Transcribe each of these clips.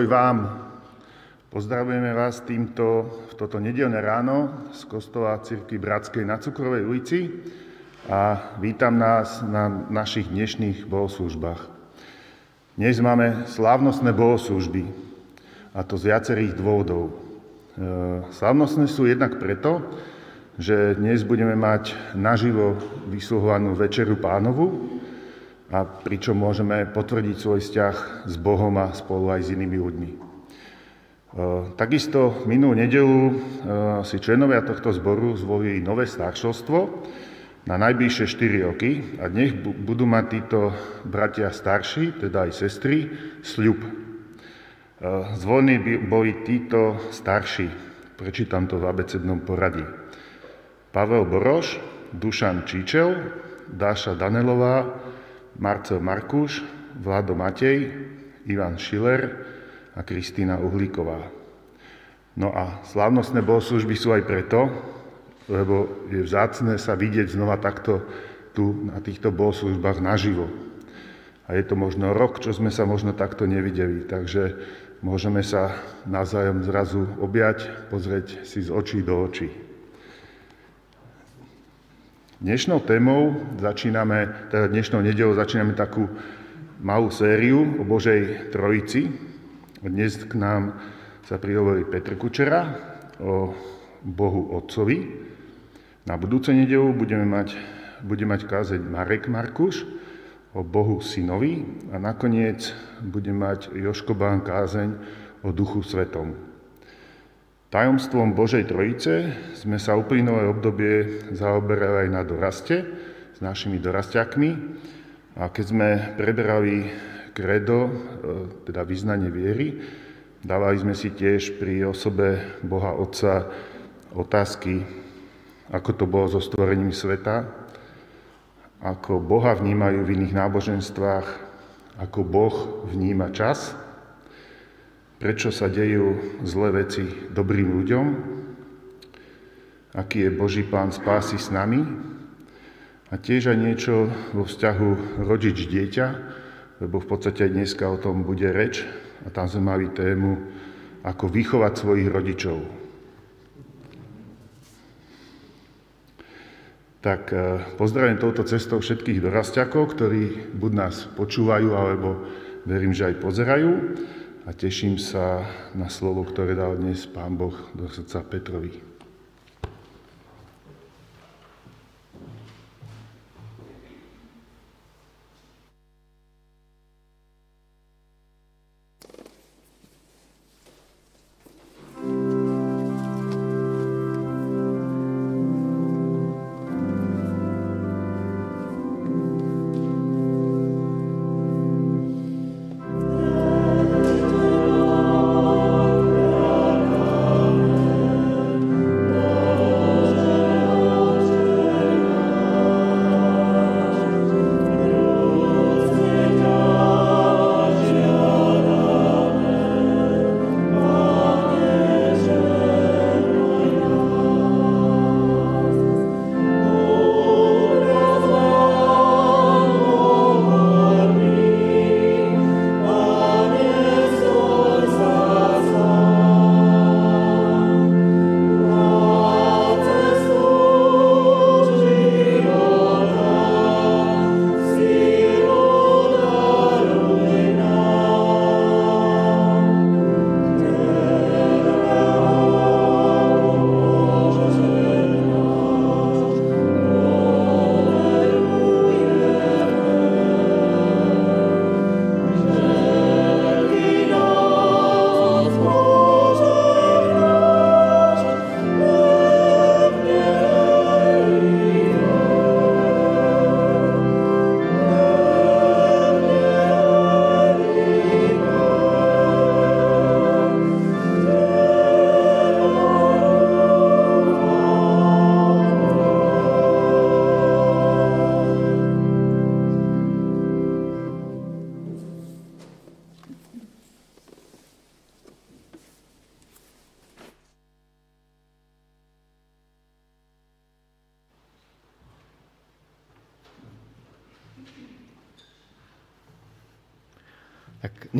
Pokoj vám. Pozdravujeme vás týmto v toto nedelné ráno z kostola Cirkvi Bratskej na Cukrovej ulici a vítam nás na našich dnešných bohoslužbách. Dnes máme slávnostné bohoslužby a to z viacerých dôvodov. E, slávnostné sú jednak preto, že dnes budeme mať naživo vysluhovanú Večeru pánovu, a pričom môžeme potvrdiť svoj vzťah s Bohom a spolu aj s inými ľuďmi. E, takisto minulú nedelu e, si členovia tohto zboru zvolili nové staršovstvo na najbližšie 4 roky a dnes budú mať títo bratia starší, teda aj sestry, sľub. E, zvolení boli títo starší, prečítam to v abecednom poradí. Pavel Boroš, Dušan Číčel, Dáša Danelová, Marcel Markuš, Vlado Matej, Ivan Schiller a Kristýna Uhlíková. No a slávnostné bohoslužby sú aj preto, lebo je vzácne sa vidieť znova takto tu na týchto bohoslužbách naživo. A je to možno rok, čo sme sa možno takto nevideli, takže môžeme sa navzájom zrazu objať, pozrieť si z očí do očí. Dnešnou témou začíname, teda dnešnou nedelou začíname takú malú sériu o Božej Trojici. Dnes k nám sa prihovorí Petr Kučera o Bohu Otcovi. Na budúce nedelu budeme mať, bude mať kázeť Marek Markuš o Bohu Synovi a nakoniec bude mať Joško Bán kázeň o Duchu Svetom. Tajomstvom Božej Trojice sme sa uplynulé obdobie zaoberali aj na doraste s našimi dorastiakmi. A keď sme preberali kredo, e, teda vyznanie viery, dávali sme si tiež pri osobe Boha Otca otázky, ako to bolo so stvorením sveta, ako Boha vnímajú v iných náboženstvách, ako Boh vníma čas, prečo sa dejú zlé veci dobrým ľuďom, aký je Boží plán spásy s nami? A tiež aj niečo vo vzťahu rodič-dieťa, lebo v podstate aj dneska o tom bude reč a tam sme mali tému, ako vychovať svojich rodičov. Tak eh, pozdravím touto cestou všetkých dorastiakov, ktorí buď nás počúvajú, alebo verím, že aj pozerajú a teším sa na slovo, ktoré dal dnes Pán Boh do srdca Petrovi.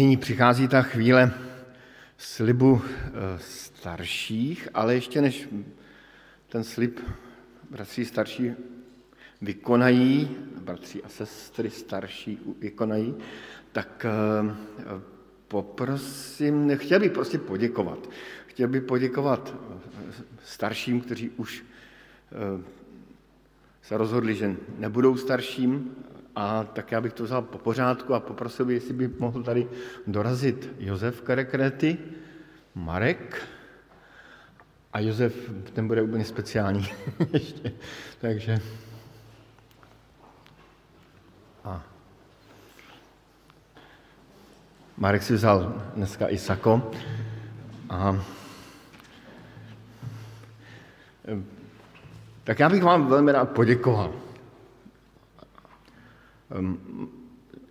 Nyní přichází ta chvíle slibu eh, starších, ale ještě než ten slib bratří starší vykonají, bratři a sestry starší vykonají, tak eh, poprosím, chtěl bych prostě poděkovat. Chtěl bych poděkovat starším, kteří už se rozhodli, že nebudou starším, a tak já bych to vzal po pořádku a poprosil bych, jestli by mohl tady dorazit Josef Karekrety, Marek a Josef, ten bude úplně speciální ještě. Takže a Marek si vzal dneska i sako a tak já bych vám velmi rád poděkoval. Ehm,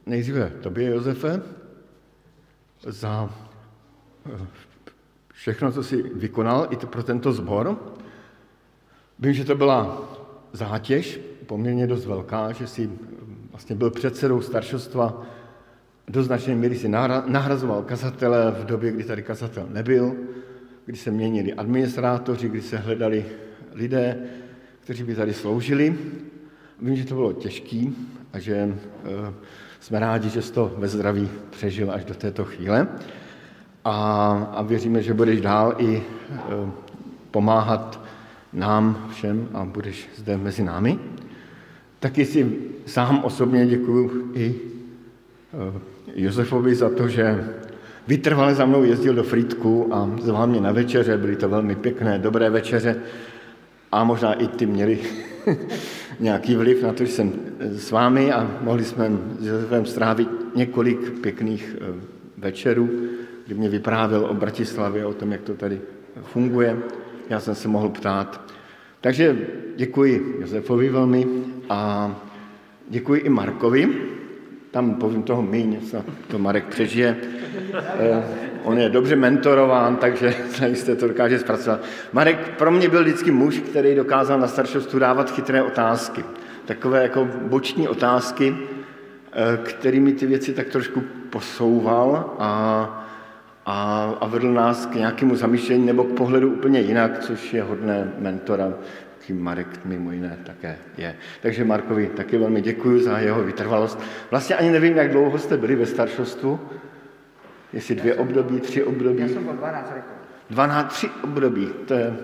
nejdříve tobě, Josefe, za eh, všechno, co jsi vykonal i pro tento sbor. Vím, že to byla zátěž poměrně dost velká, že jsi vlastně byl předsedou staršostva, do značné míry si nahrazoval kazatele v době, kdy tady kazatel nebyl, kdy se měnili administrátoři, kdy se hledali lidé, kteří by tady sloužili. Vím, že to bylo těžký a že eh, jsme rádi, že jsi to ve zdraví přežil až do této chvíle. A, a věříme, že budeš dál i eh, pomáhat nám všem a budeš zde mezi námi. Taky si sám osobně děkuji i eh, Josefovi za to, že vytrvale za mnou jezdil do Frýdku a zval mě na večeře, byly to velmi pěkné, dobré večeře a možná i ty měli nějaký vliv na to, že jsem s vámi a mohli jsme s Josefem strávit několik pěkných eh, večerů, kdy mě vyprávěl o Bratislavě, o tom, jak to tady funguje. Já jsem se mohl ptát. Takže děkuji Josefovi velmi a děkuji i Markovi. Tam povím toho míň, to Marek přežije. On je dobře mentorován, takže zajisté to dokáže zpracovat. Marek pro mě byl vždycky muž, který dokázal na staršostu dávat chytré otázky. Takové jako boční otázky, eh, kterými ty věci tak trošku posouval a, a, a vedl nás k nějakému zamýšlení nebo k pohledu úplně jinak, což je hodné mentora, tím Marek mimo jiné také je. Takže Markovi taky velmi děkuji za jeho vytrvalost. Vlastně ani nevím, jak dlouho jste byli ve staršostu, Jestli dvě období, tři období? Já jsem byl 12 rokov. 12, tři období, to je...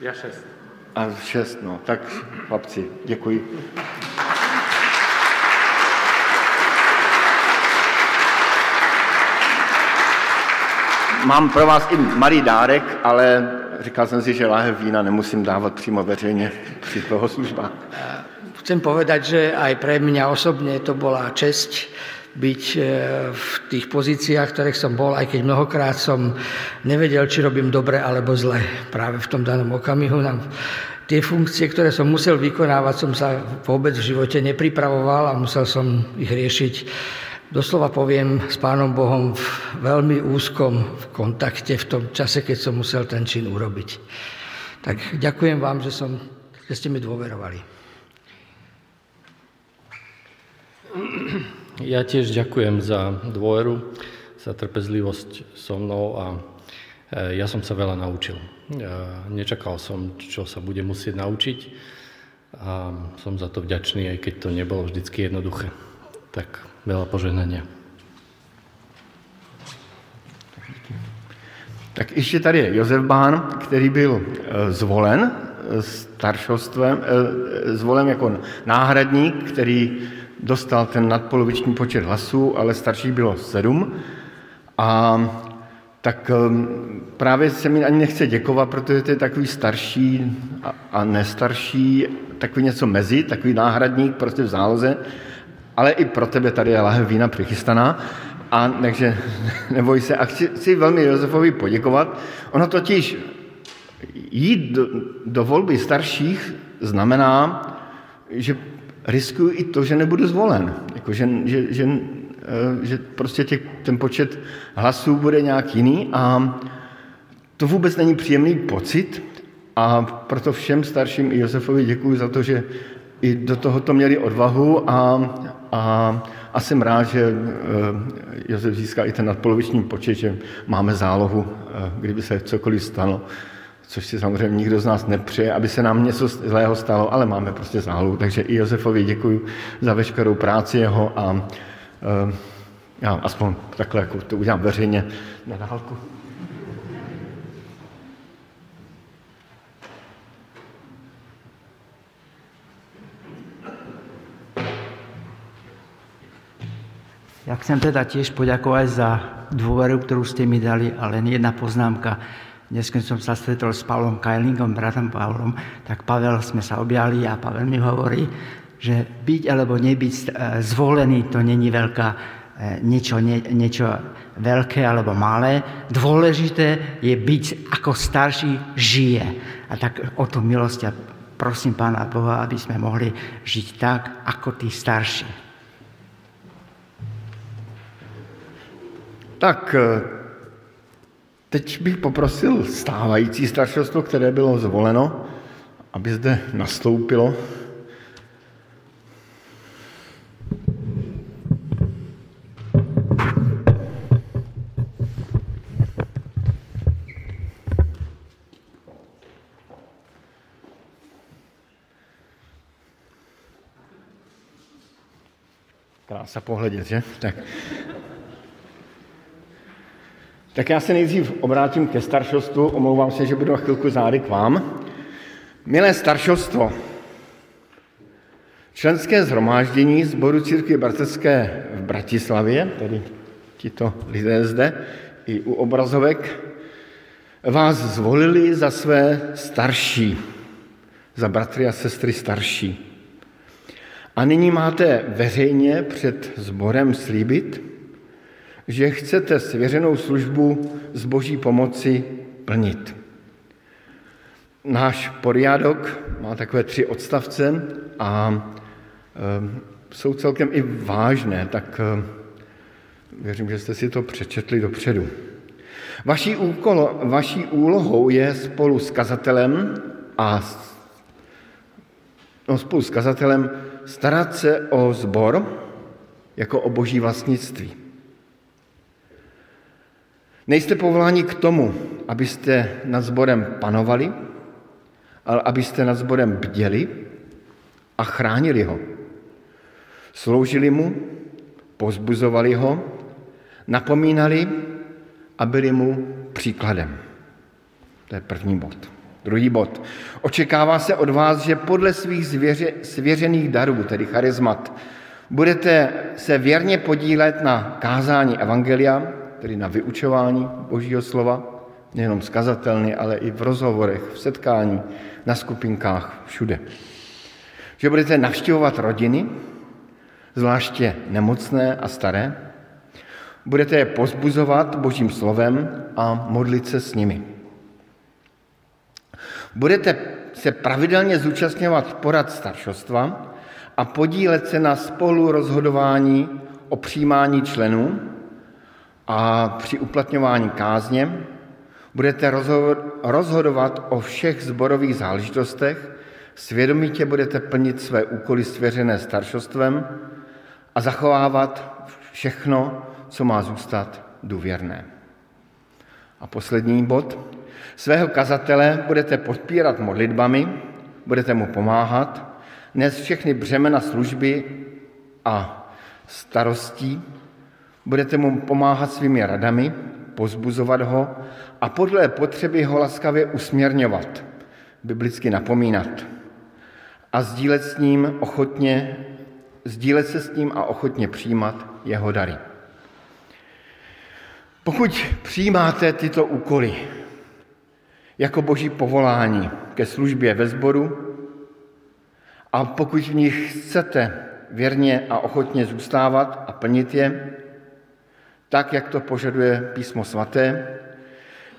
Já šest. A šest, no. Tak chlapci, děkuji. Mám pro vás i malý dárek, ale říkal jsem si, že láhev vína nemusím dávat přímo veřejně při toho službách. Chcem povedať, že aj pre mňa osobne to bola česť byť e, v tých pozíciách, ktorých som bol, aj keď mnohokrát som nevedel, či robím dobre alebo zle. Práve v tom danom okamihu nám tie funkcie, ktoré som musel vykonávať, som sa vôbec v živote nepripravoval a musel som ich riešiť doslova poviem s Pánom Bohom v veľmi úzkom kontakte v tom čase, keď som musel ten čin urobiť. Tak ďakujem vám, že, som, že ste mi dôverovali. Ja tiež ďakujem za dôveru, za trpezlivosť so mnou a e, ja som sa veľa naučil. Nečakal som, čo sa bude musieť naučiť a som za to vďačný, aj keď to nebolo vždycky jednoduché. Tak veľa požehnania. Tak ještě tady je Josef Bán, který byl e, zvolen staršostvem, e, zvolen jako náhradník, který dostal ten nadpoloviční počet hlasů, ale starších bylo sedm. A tak um, právě se mi ani nechce děkovat, protože to je takový starší a nestarší, takový něco mezi, takový náhradník prostě v záloze, ale i pro tebe tady je lahev vína přichystaná. A takže neboj se. A chci, chci velmi Josefovi poděkovat. Ono totiž jít do, do volby starších znamená, že riskuju i to, že nebudu zvolen. Jako, že, že, že, eh, že prostě těch, ten počet hlasů bude nějak jiný a to vůbec není příjemný pocit a proto všem starším i Josefovi děkuji za to, že i do tohoto měli odvahu a, a, a jsem rád, že eh, Josef získá i ten nadpoloviční počet, že máme zálohu, eh, kdyby se cokoliv stalo, což si samozřejmě nikdo z nás nepřeje, aby se nám něco zlého stalo, ale máme prostě zálohu. Takže i Josefovi děkuji za veškerou práci jeho a já aspoň takhle jako to udělám veřejně na dálku. Ja chcem teda tiež poďakovať za dôveru, ktorú ste mi dali, ale len jedna poznámka. Dnes, keď som sa stretol s Pavlom Kajlingom, bratom Pavlom, tak Pavel sme sa objali a Pavel mi hovorí, že byť alebo nebyť e, zvolený, to není veľká e, niečo, nie, niečo veľké alebo malé. Dôležité je byť ako starší žije. A tak o to milosť a prosím Pána Boha, aby sme mohli žiť tak, ako tí starší. Tak eh, teď bych poprosil stávající staršostvo, které bylo zvoleno, aby zde nastoupilo. Krása pohledět, že? Tak. Tak já se nejdřív obrátím ke staršostvu, omlouvám se, že budu na chvilku zády k vám. Milé staršostvo, členské zhromáždění Zboru církvy bratrské v Bratislavě, tedy tito lidé zde, i u obrazovek, vás zvolili za své starší, za bratry a sestry starší. A nyní máte veřejně před sborem slíbit, že chcete svěřenou službu z boží pomoci plnit. Náš poriadok má takové tři odstavce a e, jsou celkem i vážné, tak e, věřím, že jste si to přečetli dopředu. Vaší, úkolo, vaší úlohou je spolu s kazatelem a no, spolu s kazatelem starat se o zbor jako o boží vlastnictví. Nejste povoláni k tomu, abyste nad sborem panovali, ale abyste nad sborem bděli a chránili ho. Sloužili mu, pozbuzovali ho, napomínali a byli mu příkladem. To je první bod. Druhý bod. Očekává se od vás, že podle svých zvěře, svěřených darů, tedy charizmat, budete se věrně podílet na kázání Evangelia, tedy na vyučování Božího slova, nejenom skazatelný, ale i v rozhovorech, v setkání, na skupinkách, všude. Že budete navštěvovat rodiny, zvláště nemocné a staré, budete je pozbuzovat Božím slovem a modlit se s nimi. Budete se pravidelně zúčastňovat porad staršostva a podílet se na spolu rozhodování o přijímání členů a při uplatňování kázně budete rozhodovat o všech zborových záležitostech, svědomitě budete plnit své úkoly svěřené staršostvem a zachovávat všechno, co má zůstat důvěrné. A poslední bod. Svého kazatele budete podpírat modlitbami, budete mu pomáhat, nes všechny břemena služby a starostí, Budete mu pomáhat svými radami, pozbuzovat ho a podle potřeby ho laskavě usměrňovat, biblicky napomínat a sdílet s ním ochotně, sdílet se s ním a ochotně přijímat jeho dary. Pokud přijímáte tyto úkoly jako boží povolání ke službě ve sboru a pokud v nich chcete věrně a ochotně zůstávat a plnit je, tak, jak to požaduje písmo svaté,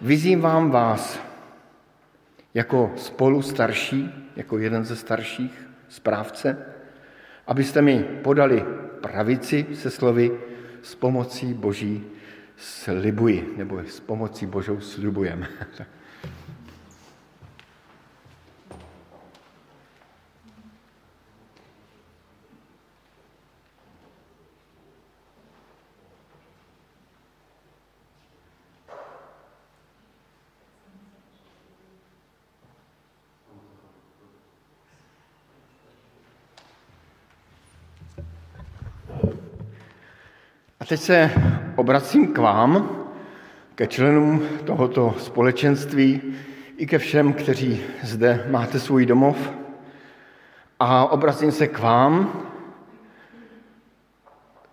vyzývám vás jako spolu starší, jako jeden ze starších správce, abyste mi podali pravici se slovy s pomocí Boží slibuji, nebo s pomocí Božou slibujeme. A teď se obracím k vám, ke členům tohoto společenství i ke všem, kteří zde máte svůj domov. A obracím se k vám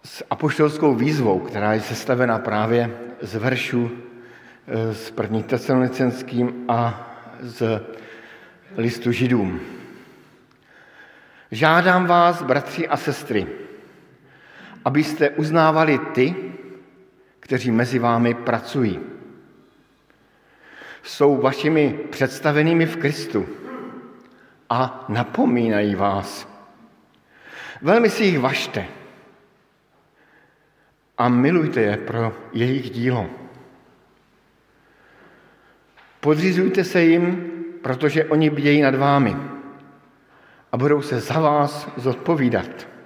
s apoštolskou výzvou, která je sestavena právě z veršů eh, s první tesalonicenským a z listu židům. Žádám vás, bratři a sestry, abyste uznávali ty, kteří mezi vámi pracují. Jsou vašimi představenými v Kristu a napomínají vás. Velmi si jich vašte a milujte je pro jejich dílo. Podřizujte se jim, protože oni bdějí nad vámi a budou se za vás zodpovídat.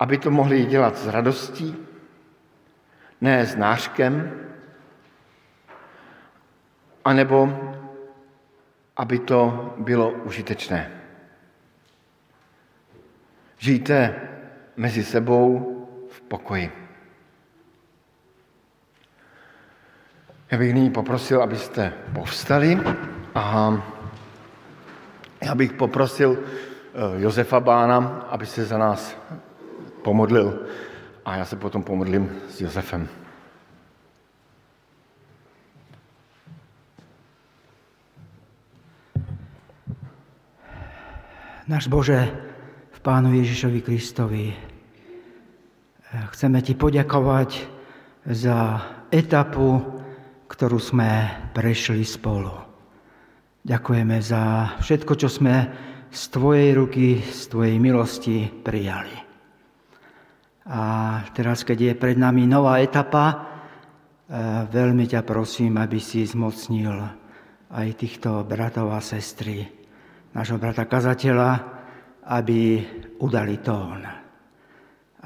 Aby to mohli dělat s radostí, ne s nářkem, anebo aby to bylo užitečné. Žijte mezi sebou v pokoji. Já bych nyní poprosil, abyste povstali a já bych poprosil eh, Josefa Bána, aby se za nás pomodlil a já se potom pomodlím s Josefem. Náš Bože, v Pánu Ježišovi Kristovi, chceme Ti poďakovať za etapu, ktorú sme prešli spolu. Ďakujeme za všetko, čo sme z Tvojej ruky, z Tvojej milosti prijali. A teraz, keď je pred nami nová etapa, veľmi ťa prosím, aby si zmocnil aj týchto bratov a sestry, nášho brata kazateľa, aby udali tón.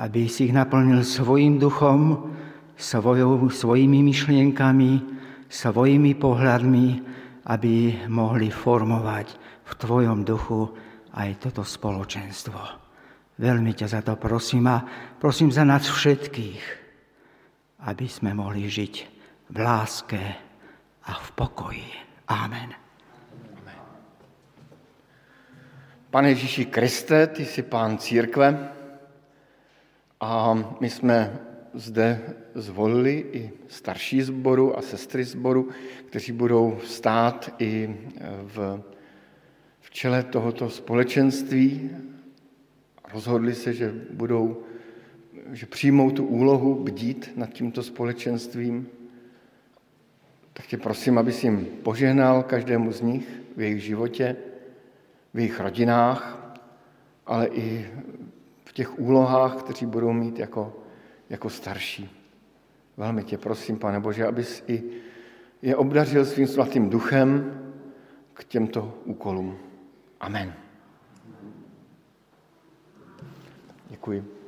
Aby si ich naplnil svojim duchom, svojou, svojimi myšlienkami, svojimi pohľadmi, aby mohli formovať v Tvojom duchu aj toto spoločenstvo. Veľmi ťa za to prosím a prosím za nás všetkých, aby sme mohli žiť v láske a v pokoji. Amen. Pane Ježíši Kriste, ty jsi pán církve a my jsme zde zvolili i starší zboru a sestry zboru, kteří budou stát i v, v čele tohoto společenství. Rozhodli se, že budou, že přijmou tu úlohu bdít nad tímto společenstvím. Tak tě prosím, abys jim požehnal každému z nich v jejich životě, v jejich rodinách, ale i v těch úlohách, kteří budou mít jako, jako starší. Velmi tě prosím, pane Bože, abys i je obdařil svým svatým duchem k těmto úkolům. Amen. Děkuji.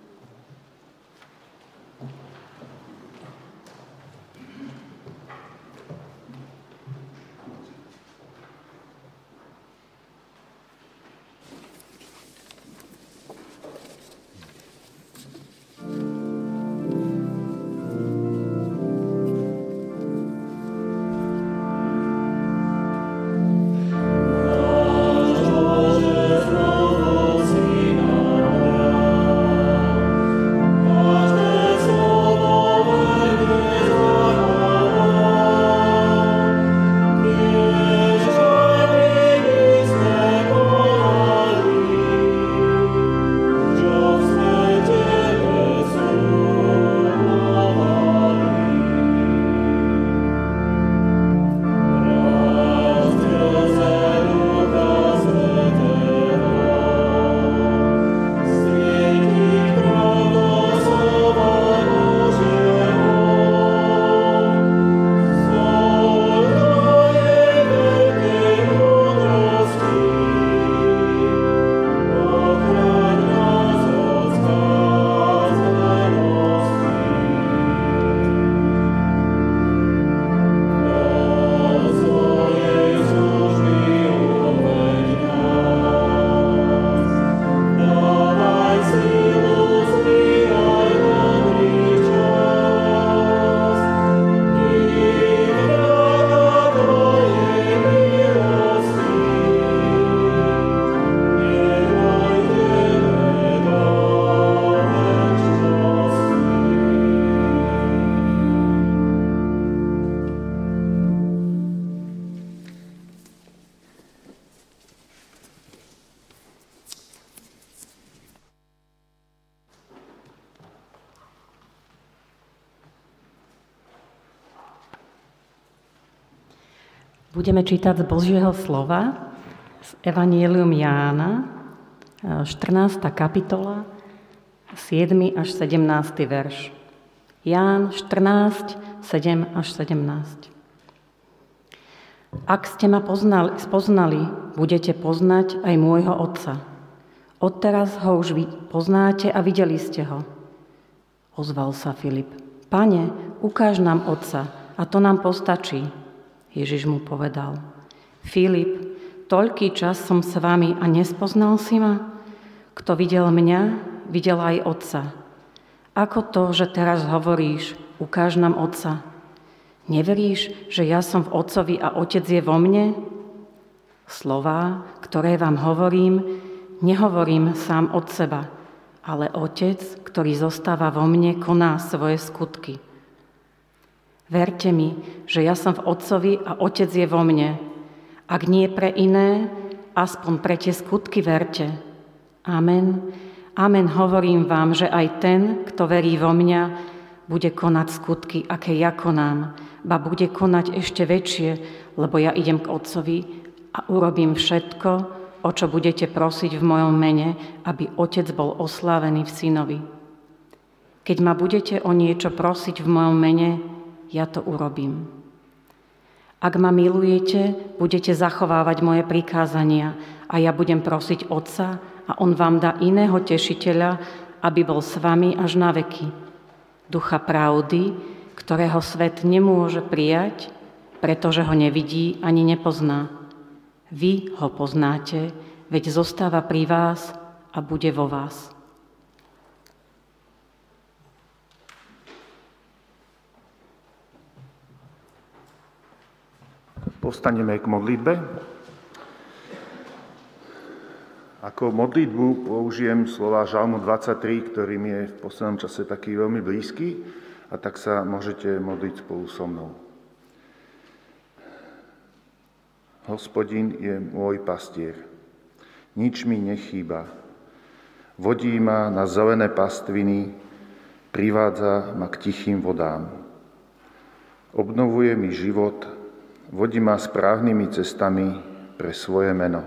Budeme čítať z Božieho slova z Evangelium Jána, 14. kapitola, 7. až 17. verš. Ján 14, 7 až 17. Ak ste ma poznali, spoznali, budete poznať aj môjho Otca. Odteraz ho už poznáte a videli ste ho. Ozval sa Filip. Pane, ukáž nám Otca a to nám postačí. Ježiš mu povedal. Filip, toľký čas som s vami a nespoznal si ma? Kto videl mňa, videl aj Otca. Ako to, že teraz hovoríš, ukáž nám Otca? Neveríš, že ja som v Otcovi a Otec je vo mne? Slová, ktoré vám hovorím, nehovorím sám od seba, ale Otec, ktorý zostáva vo mne, koná svoje skutky. Verte mi, že ja som v Otcovi a Otec je vo mne. Ak nie pre iné, aspoň pre tie skutky verte. Amen. Amen, hovorím vám, že aj ten, kto verí vo mňa, bude konať skutky, aké ja konám, ba bude konať ešte väčšie, lebo ja idem k Otcovi a urobím všetko, o čo budete prosiť v mojom mene, aby Otec bol oslávený v Synovi. Keď ma budete o niečo prosiť v mojom mene, ja to urobím. Ak ma milujete, budete zachovávať moje prikázania a ja budem prosiť Otca, a on vám dá iného tešiteľa, aby bol s vami až na veky. Ducha pravdy, ktorého svet nemôže prijať, pretože ho nevidí ani nepozná. Vy ho poznáte, veď zostáva pri vás a bude vo vás. Postaneme k modlitbe. Ako modlitbu použijem slova Žalmu 23, ktorý mi je v poslednom čase taký veľmi blízky a tak sa môžete modliť spolu so mnou. Hospodin je môj pastier, nič mi nechýba. Vodí ma na zelené pastviny, privádza ma k tichým vodám. Obnovuje mi život, vodí ma správnymi cestami pre svoje meno.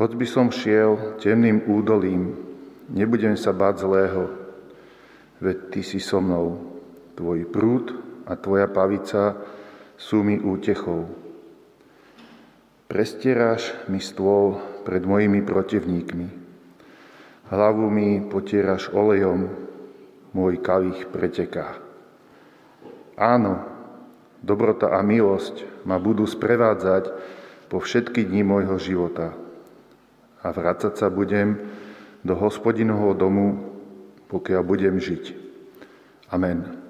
Hoď by som šiel temným údolím, nebudem sa báť zlého, veď Ty si so mnou. Tvoj prúd a Tvoja pavica sú mi útechou. Prestieráš mi stôl pred mojimi protivníkmi. Hlavu mi potieraš olejom, môj kalich preteká. Áno, dobrota a milosť ma budú sprevádzať po všetky dni môjho života a vrácať sa budem do hospodinovho domu, pokiaľ budem žiť. Amen.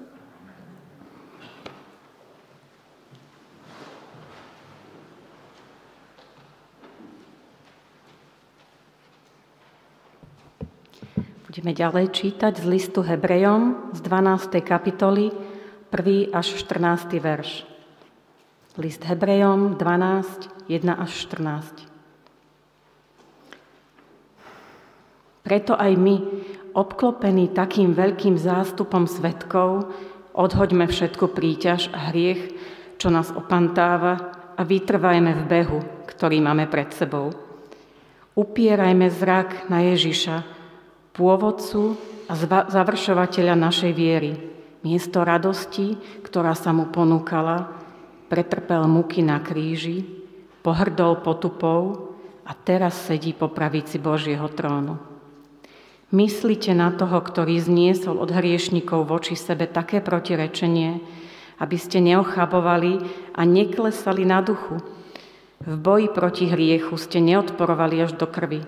Budeme ďalej čítať z listu Hebrejom z 12. kapitoly 1. až 14. verš. List Hebrejom 12, 1 až 14. Preto aj my, obklopení takým veľkým zástupom svetkov, odhoďme všetku príťaž a hriech, čo nás opantáva a vytrvajme v behu, ktorý máme pred sebou. Upierajme zrak na Ježiša, pôvodcu a završovateľa našej viery. Miesto radosti, ktorá sa mu ponúkala, pretrpel muky na kríži, pohrdol potupou a teraz sedí po pravici Božieho trónu. Myslíte na toho, ktorý zniesol od hriešnikov voči sebe také protirečenie, aby ste neochabovali a neklesali na duchu. V boji proti hriechu ste neodporovali až do krvi.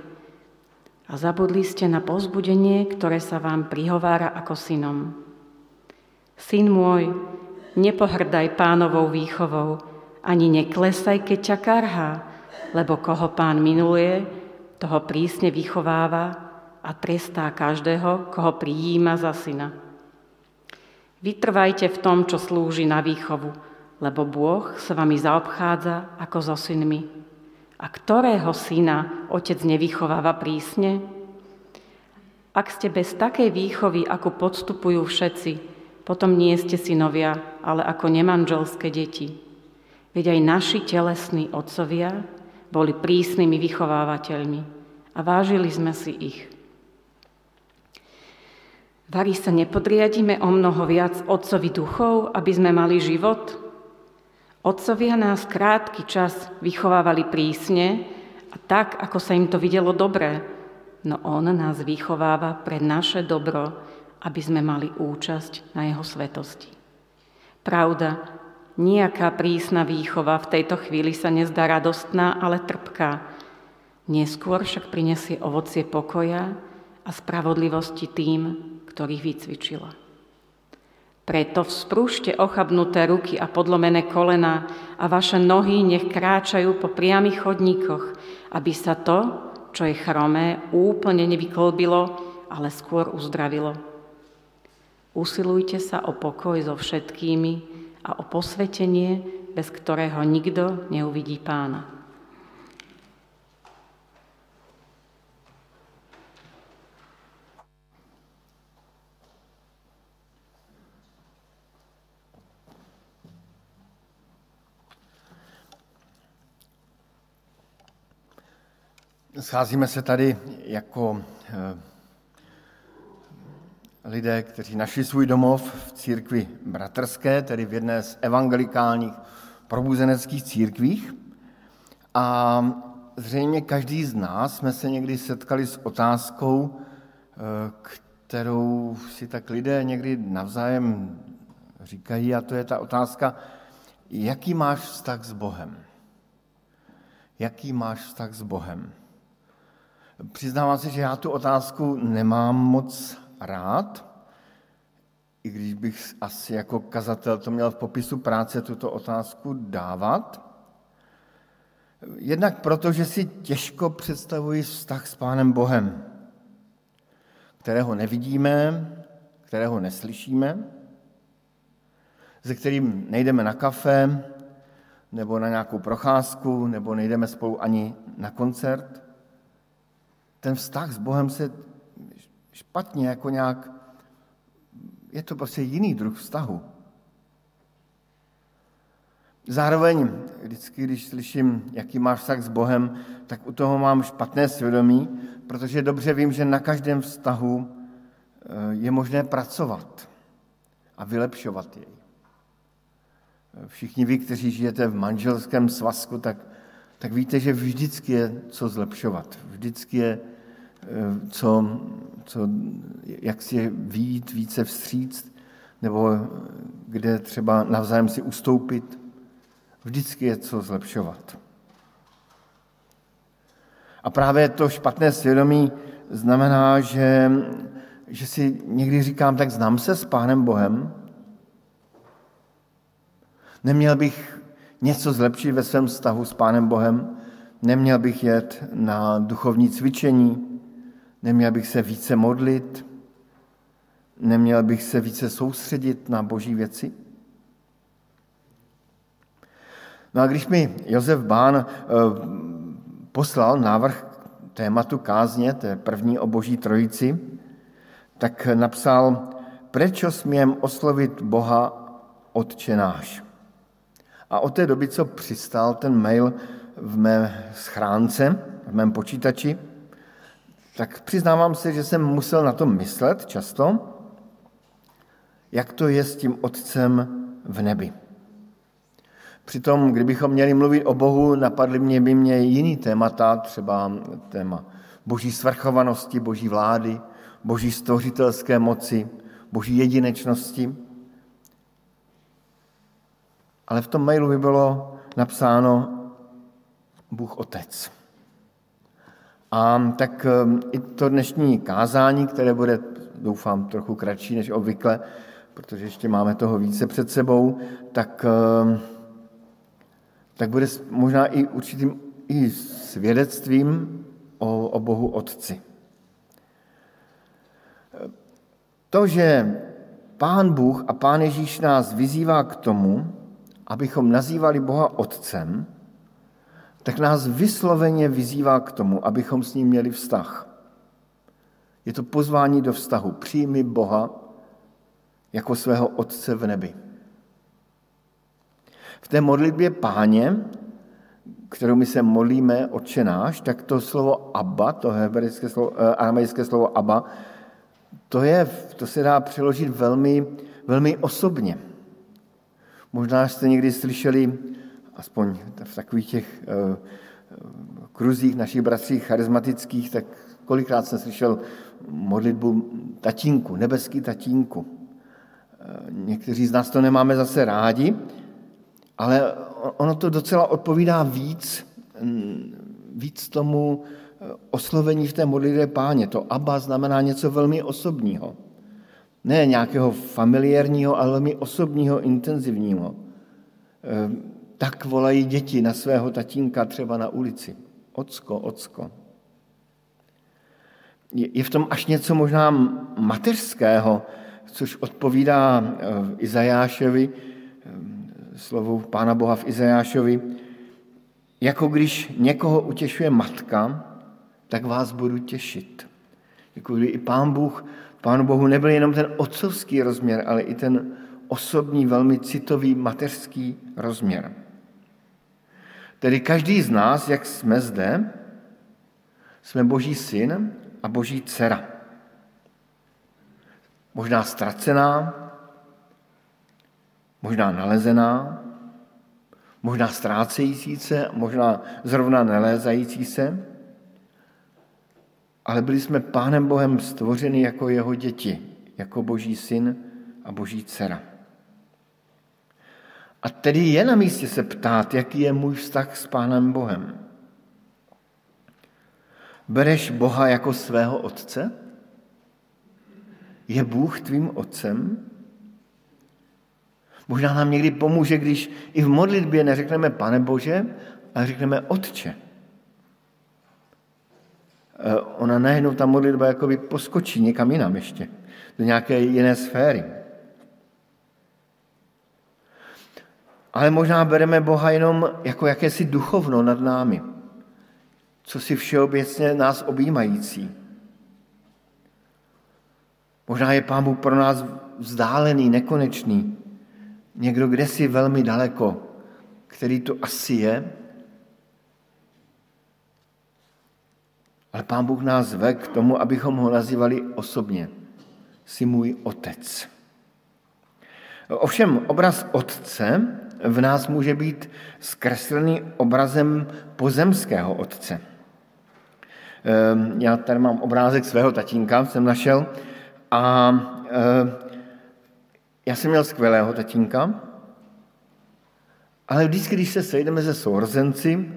A zabudli ste na pozbudenie, ktoré sa vám prihovára ako synom. Syn môj, nepohrdaj pánovou výchovou, ani neklesaj, keď ťa karhá, lebo koho pán minuluje, toho prísne vychováva a trestá každého, koho prijíma za syna. Vytrvajte v tom, čo slúži na výchovu, lebo Bôh sa vami zaobchádza ako so synmi. A ktorého syna otec nevychováva prísne? Ak ste bez takej výchovy, ako podstupujú všetci, potom nie ste synovia, ale ako nemanželské deti. Veď aj naši telesní otcovia boli prísnymi vychovávateľmi a vážili sme si ich. Vary sa nepodriadíme o mnoho viac otcovi duchov, aby sme mali život? Otcovia nás krátky čas vychovávali prísne a tak, ako sa im to videlo dobre, no on nás vychováva pre naše dobro, aby sme mali účasť na jeho svetosti. Pravda, Nijaká prísna výchova v tejto chvíli sa nezdá radostná, ale trpká. Neskôr však prinesie ovocie pokoja a spravodlivosti tým, ktorých vycvičila. Preto vzprúšte ochabnuté ruky a podlomené kolena a vaše nohy nech kráčajú po priamých chodníkoch, aby sa to, čo je chromé, úplne nevykolbilo, ale skôr uzdravilo. Usilujte sa o pokoj so všetkými, a o posvetenie, bez ktorého nikto neuvidí pána. Scházíme se tady jako eh, lidé, kteří našli svůj domov v církvi bratrské, tedy v jedné z evangelikálních probuzeneckých církvích. A zřejmě každý z nás jsme se někdy setkali s otázkou, eh, kterou si tak lidé někdy navzájem říkají, a to je ta otázka, jaký máš vztah s Bohem? Jaký máš vztah s Bohem? Přiznávám se, že já tu otázku nemám moc rád, i když bych asi jako kazatel to měl v popisu práce tuto otázku dávat. Jednak proto, že si těžko představuji vztah s Pánem Bohem, kterého nevidíme, kterého neslyšíme, se kterým nejdeme na kafe, nebo na nějakou procházku, nebo nejdeme spolu ani na koncert. Ten vztah s Bohem se špatně, jako nějak, je to prostě jiný druh vztahu. Zároveň vždycky, když slyším, jaký máš vztah s Bohem, tak u toho mám špatné svědomí, protože dobře vím, že na každém vztahu eh, je možné pracovat a vylepšovat jej. Všichni vy, kteří žijete v manželském svazku, tak, tak víte, že vždycky je co zlepšovat. Vždycky je Eh, co, co, jak si výjít více vstříct, nebo kde třeba navzájem si ustoupit. Vždycky je co zlepšovat. A právě to špatné svědomí znamená, že, že si někdy říkám, tak znám se s Pánem Bohem, neměl bych něco zlepšit ve svém vztahu s Pánem Bohem, neměl bych jet na duchovní cvičení, Neměl bych se více modlit? Neměl bych se více soustředit na boží věci? No a když mi Josef Bán eh, poslal návrh tématu kázně, je první o boží trojici, tak napsal, prečo smím oslovit Boha Otče náš. A od té doby, co přistál ten mail v mé schránce, v mém počítači, tak přiznávám se, že jsem musel na to myslet často, jak to je s tím Otcem v nebi. Přitom, kdybychom měli mluvit o Bohu, napadly mě by mě jiný témata, třeba téma boží svrchovanosti, boží vlády, boží stvořitelské moci, boží jedinečnosti. Ale v tom mailu by bylo napsáno Bůh Otec. A tak ehm, i to dnešní kázání, které bude, doufám, trochu kratší než obvykle, protože ještě máme toho více před sebou, tak, ehm, tak bude možná i určitým i svědectvím o, o Bohu Otci. To, že Pán Bůh a Pán Ježíš nás vyzývá k tomu, abychom nazývali Boha Otcem, tak nás vysloveně vyzývá k tomu, abychom s ním měli vztah. Je to pozvání do vztahu. Přijmi Boha jako svého Otce v nebi. v té modlitbě páně, kterou my se modlíme odčenáš, tak to slovo Abba, to hebrejské slovo, eh, aramejské slovo Abba, to, je, to se dá přeložit velmi, velmi osobně. Možná jste někdy slyšeli, aspoň v takových těch uh, kruzích našich bratří charismatických, tak kolikrát jsem slyšel modlitbu tatínku, nebeský tatínku. Eh, někteří z nás to nemáme zase rádi, ale ono to docela odpovídá víc, víc tomu eh, oslovení v té modlitbě páně. To Abba znamená něco velmi osobního. Ne nějakého familiárního, ale velmi osobního, intenzivního. Tak volají děti na svého tatínka třeba na ulici. Ocko, ocko. Je v tom až něco možná mateřského, což odpovídá eh, Izajášovi, eh, slovu Pána Boha v Izajášovi, jako když někoho utěšuje matka, tak vás budu těšit. Jako i Pán Bůh, Pánu Bohu nebyl jenom ten otcovský rozměr, ale i ten osobní, velmi citový mateřský rozměr. Tedy každý z nás, jak jsme zde, jsme boží syn a boží dcera. Možná ztracená, možná nalezená, možná ztrácející se, možná zrovna nelézající se, ale byli jsme Pánem Bohem stvořeni jako jeho děti, jako boží syn a boží dcera. A tedy je na místě se ptát, jaký je můj vztah s Pánem Bohem. Bereš Boha jako svého otce? Je Bůh tvým otcem? Možná nám někdy pomůže, když i v modlitbě neřekneme Pane Bože, ale řekneme Otče. E, ona najednou ta modlitba jakoby poskočí někam jinam ještě, do nějaké jiné sféry. Ale možná bereme Boha jenom jako jakési duchovno nad námi, co si všeobecně nás objímající. Možná je Pán Bůh pro nás vzdálený, nekonečný, někdo kde si velmi daleko, který to asi je, ale Pán Bůh nás ve k tomu, abychom ho nazývali osobně. Jsi můj otec. Ovšem obraz otce v nás může být zkreslený obrazem pozemského otce. Ehm, já tady mám obrázek svého tatínka, jsem našel, a ehm, já jsem měl skvělého tatínka, ale vždycky, když se sejdeme ze sourozenci,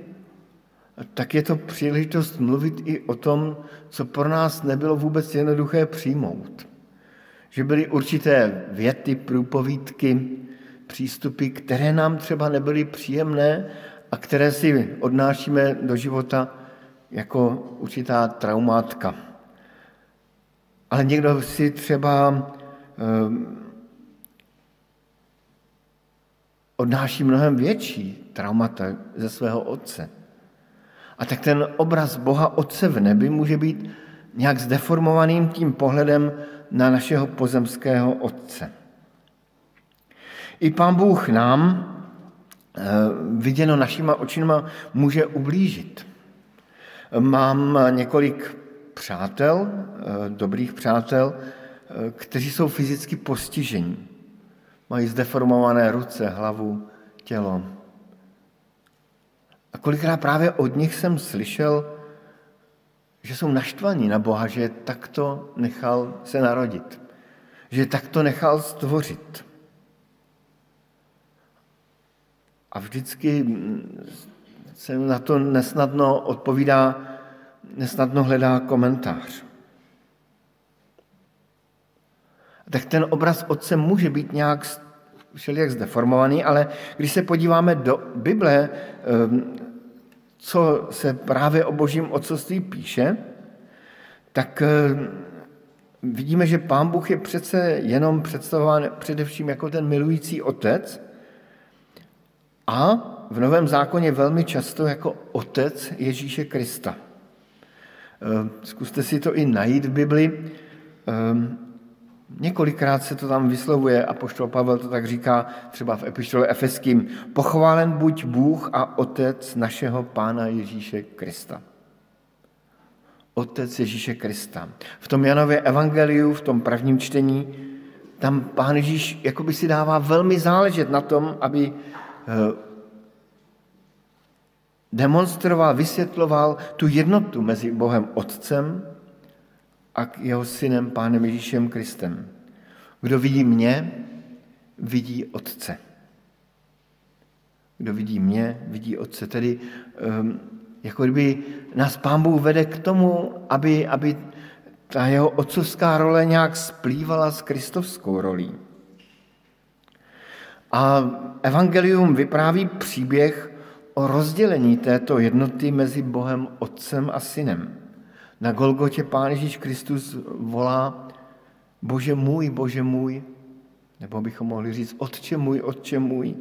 tak je to příležitost mluvit i o tom, co pro nás nebylo vůbec jednoduché přijmout. Že byly určité věty, průpovídky, přístupy, které nám třeba nebyly příjemné a které si odnášíme do života jako určitá traumátka. Ale někdo si třeba um, odnáší mnohem větší traumata ze svého otce. A tak ten obraz Boha Otce v nebi může být nějak zdeformovaným tím pohledem na našeho pozemského Otce. I pán Bůh nám, eh, viděno našima očima, může ublížit. Mám několik přátel, eh, dobrých přátel, eh, kteří jsou fyzicky postižení. Mají zdeformované ruce, hlavu, tělo. A kolikrát právě od nich jsem slyšel, že jsou naštvaní na Boha, že takto nechal se narodit, že takto nechal stvořit. A vždycky se na to nesnadno odpovídá, nesnadno hledá komentář. Tak ten obraz otce může být nějak všelijak zdeformovaný, ale když se podíváme do Bible, ehm, co se právě o božím otcovství píše, tak ehm, vidíme, že pán Bůh je přece jenom představován především jako ten milující otec, a v Novém zákoně velmi často jako otec Ježíše Krista. Ehm, zkuste si to i najít v Bibli. Ehm, Několikrát se to tam vyslovuje a poštol Pavel to tak říká třeba v epištole Efeským. Pochválen buď Bůh a Otec našeho Pána Ježíše Krista. Otec Ježíše Krista. V tom Janově evangeliu, v tom prvním čtení, tam Pán Ježíš jakoby si dává velmi záležet na tom, aby demonstroval, vysvětloval tu jednotu mezi Bohem Otcem a jeho synem, pánem Ježíšem Kristem. Kdo vidí mě, vidí Otce. Kdo vidí mě, vidí Otce. Tedy um, jako kdyby nás Pán Bůh vede k tomu, aby, aby ta jeho otcovská role nějak splývala s kristovskou rolí. A evangelium vypráví příběh o rozdělení této jednoty mezi Bohem Otcem a Synem. Na Golgotě Pán Ježíš Kristus volá Bože můj, Bože můj, nebo bychom mohli říct Otče můj, Otče můj,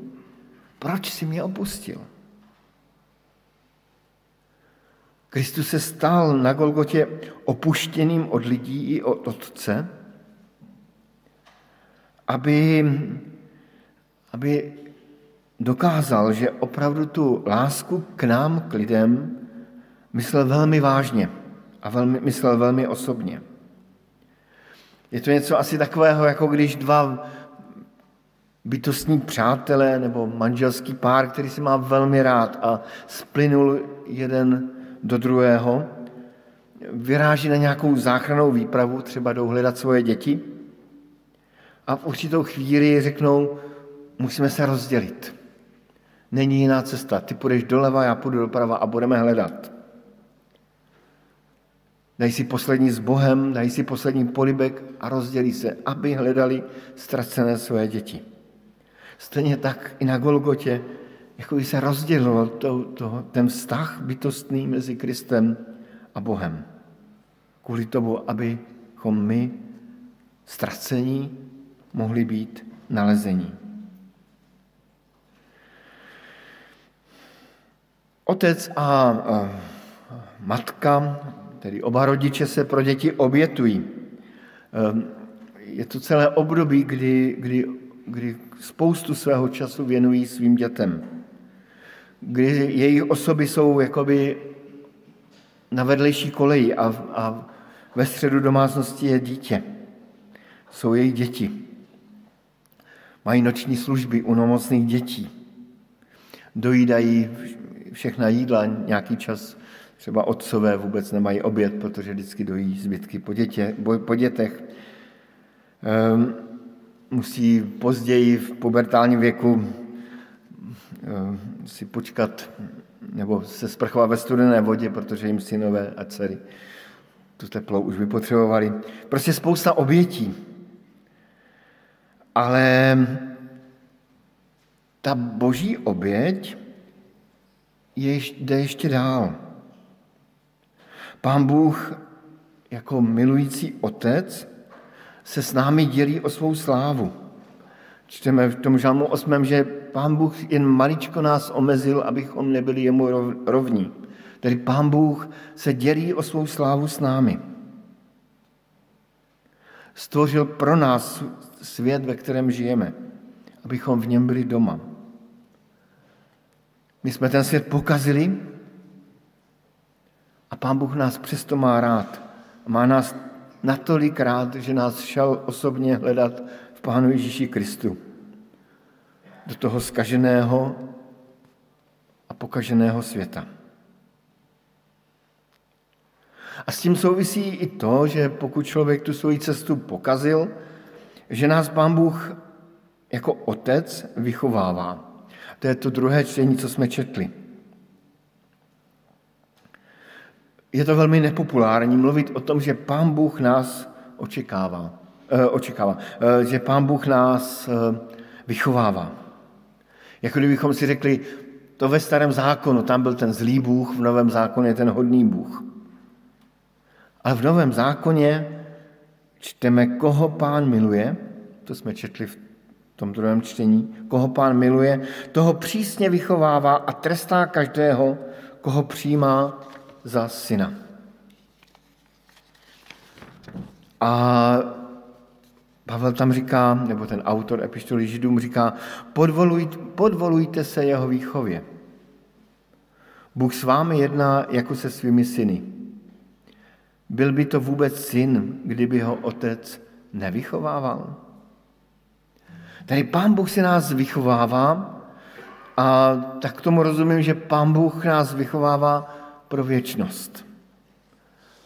proč jsi mě opustil? Kristus se stal na Golgotě opuštěným od lidí i od Otce, aby, aby dokázal, že opravdu tu lásku k nám, k lidem, myslel velmi vážně a velmi, myslel velmi osobně. Je to něco asi takového, jako když dva bytostní přátelé nebo manželský pár, který si má velmi rád a splynul jeden do druhého, vyráží na nějakou záchranou výpravu, třeba jdou hledat svoje děti a v určitou chvíli řeknou, musíme se rozdělit. Není jiná cesta. Ty půjdeš doleva, já půjdu doprava a budeme hledat. Dají si poslední s Bohem, dají si poslední polibek a rozdělí se, aby hledali ztracené své děti. Stejně tak i na Golgotě, jako by se rozdělil to, to, ten vztah bytostný mezi Kristem a Bohem. Kvůli tomu, abychom my ztracení mohli být nalezení. Otec a matka, tedy oba rodiče se pro děti obětují. Ehm, je to celé období, kdy, kdy, kdy spoustu svého času věnují svým dětem. Kdy jejich osoby jsou jakoby na vedlejší koleji a, a ve středu domácnosti je dítě. Jsou jejich děti. Mají noční služby u nemocných dětí. Dojídají všechna jídla nějaký čas, třeba otcové vůbec nemají oběd, protože vždycky dojí zbytky po, dětě, po dětech. Um, musí později v pubertálním věku um, si počkat nebo se sprchovat ve studené vodě, protože jim synové a dcery tu teplou už by potřebovali. Prostě spousta obětí. Ale ta boží oběť je, jde ještě dál. Pán Bůh jako milující otec se s námi dělí o svou slávu. Čteme v tom žalmu 8, že Pán Bůh jen maličko nás omezil, abychom nebyli jemu rovní. Tedy Pán Bůh se dělí o svou slávu s námi. Stvořil pro nás svět, ve kterém žijeme, abychom v něm byli doma. My jsme ten svět pokazili a Pán Bůh nás přesto má rád. Má nás natolik rád, že nás šel osobně hledat v Pánu Ježíši Kristu. Do toho skaženého a pokaženého světa. A s tím souvisí i to, že pokud člověk tu svoji cestu pokazil, že nás Pán Bůh jako otec vychovává. To je to druhé čtení, co jsme četli. Je to velmi nepopulární mluvit o tom, že Pán Bůh nás očekává, eh, očekává eh, že Pán Bůh nás eh, vychovává. Jako kdybychom si řekli, to ve starém zákonu, tam byl ten zlý Bůh, v novém zákoně je ten hodný Bůh. Ale v novém zákoně čteme, koho pán miluje, to jsme četli v tom druhém čtení, koho pán miluje, toho přísně vychovává a trestá každého, koho přijímá za syna. A Pavel tam říká, nebo ten autor epištoly Židům říká, podvolujte, podvolujte se jeho výchově. Bůh s vámi jedná jako se svými syny. Byl by to vůbec syn, kdyby ho otec nevychovával? Tady pán Bůh si nás vychovává a tak tomu rozumím, že pán Bůh nás vychovává pro věčnost.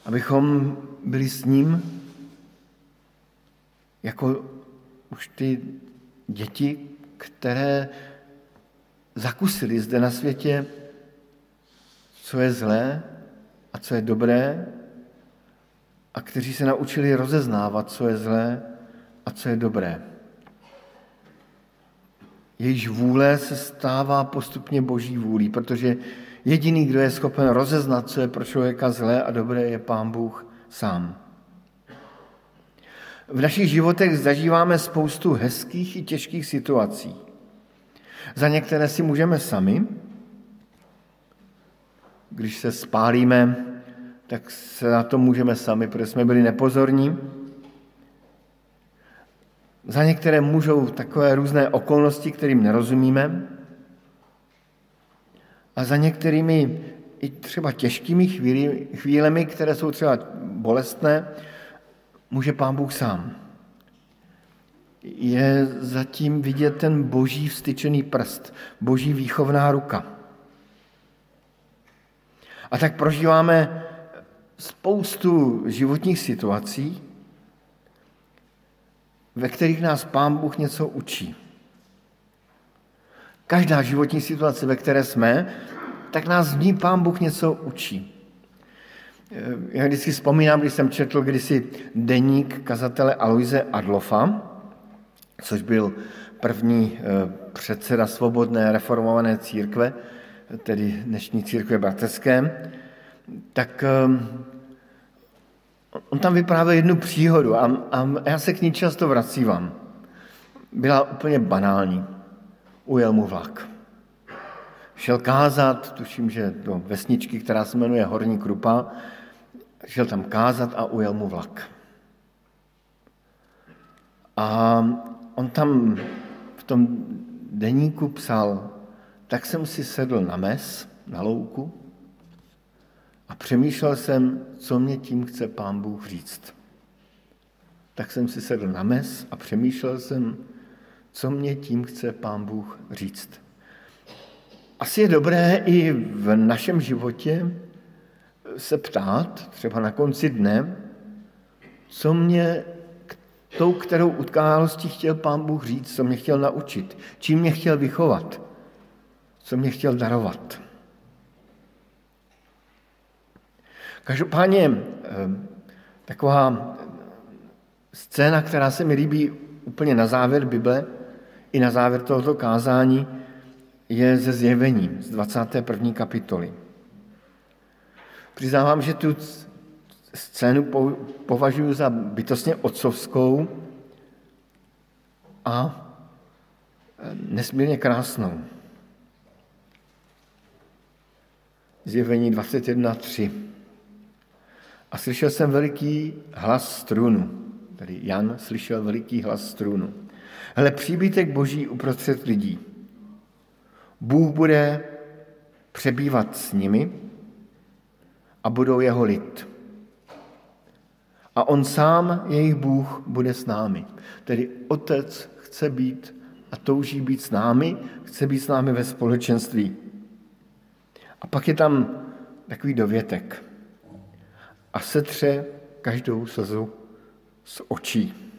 Abychom byli s ním jako už ty děti, které zakusili zde na světě, co je zlé a co je dobré, a kteří se naučili rozeznávat, co je zlé a co je dobré. Jejíž vůle se stává postupně boží vůlí, protože jediný, kdo je schopen rozeznat, co je pro člověka zlé a dobré, je Pán Bůh sám. V našich životech zažíváme spoustu hezkých i těžkých situací. Za některé si můžeme sami, když se spálíme, tak se na to můžeme sami, protože jsme byli nepozorní. Za některé můžou takové různé okolnosti, kterým nerozumíme. A za některými i třeba těžkými chvíli, chvílemi, které jsou třeba bolestné, může Pán Bůh sám. Je zatím vidět ten boží vstyčený prst, boží výchovná ruka. A tak prožíváme spoustu životních situací, ve kterých nás Pán Bůh něco učí. Každá životní situace, ve které jsme, tak nás v ní Pán Bůh něco učí. Já vždycky vzpomínám, když jsem četl kdysi deník kazatele Aloise Adlofa, což byl první eh, předseda svobodné reformované církve, tedy dnešní církve bratrské, tak eh, on tam vyprávěl jednu příhodu a, a já se k ní často vracívám. Byla úplně banální. Ujel mu vlak. Šel kázat, tuším, že do vesničky, která se jmenuje Horní Krupa, šel tam kázat a ujel mu vlak. A on tam v tom deníku psal, tak jsem si sedl na mes, na louku a přemýšlel jsem, co mě tím chce pán Bůh říct. Tak jsem si sedl na mes a přemýšlel jsem, co mě tím chce pán Bůh říct. Asi je dobré i v našem životě se ptát, třeba na konci dne, co mě tou, kterou utkálostí chtěl pán Bůh říct, co mě chtěl naučit, čím mě chtěl vychovat, co mě chtěl darovat. Každopádně ehm, taková scéna, která se mi líbí úplně na závěr Bible, i na závěr tohoto kázání, je ze zjevení z 21. kapitoly. Přiznávám, že tu scénu považuji za bytostně otcovskou a e, nesmírně krásnou. Zjevení 21.3. A slyšel jsem veliký hlas strunu. Tady Jan slyšel veliký hlas strunu. Hele, příbytek boží uprostřed lidí. Bůh bude přebývat s nimi a budou jeho lid. A on sám, jejich Bůh, bude s námi. Tedy Otec chce být a touží být s námi, chce být s námi ve společenství. A pak je tam takový dovětek. A setře každou slzu z očí.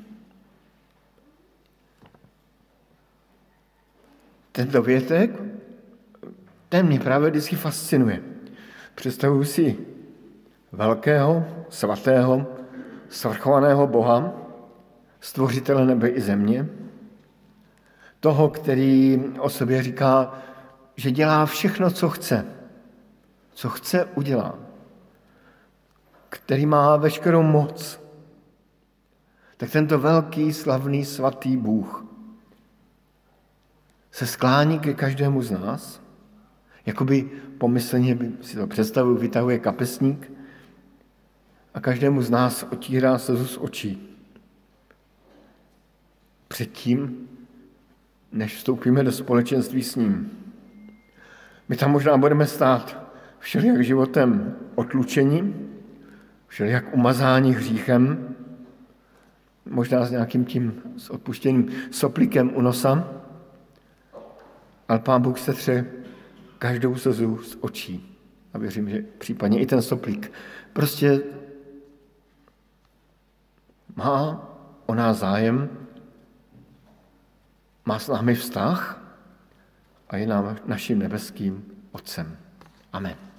Ten dovětek, ten mě právě vždycky fascinuje. Představuji si velkého, svatého, svrchovaného Boha, stvořitele nebe i země, toho, který o sobě říká, že dělá všechno, co chce. Co chce, udělá. Který má veškerou moc. Tak tento velký, slavný, svatý Bůh se sklání ke každému z nás, jakoby pomyslně si to představuji, vytahuje kapesník a každému z nás otírá slzu z očí. předtím, než vstoupíme do společenství s ním. My tam možná budeme stát všelijak životem otlučení, všelijak umazání hříchem, možná s nějakým tím s odpuštěným soplikem u nosa, ale Pán Bůh se tře každou slzu z očí. A věřím, že případně i ten soplík. Prostě má o nás zájem, má s námi vztah a je nám naším nebeským Otcem. Amen.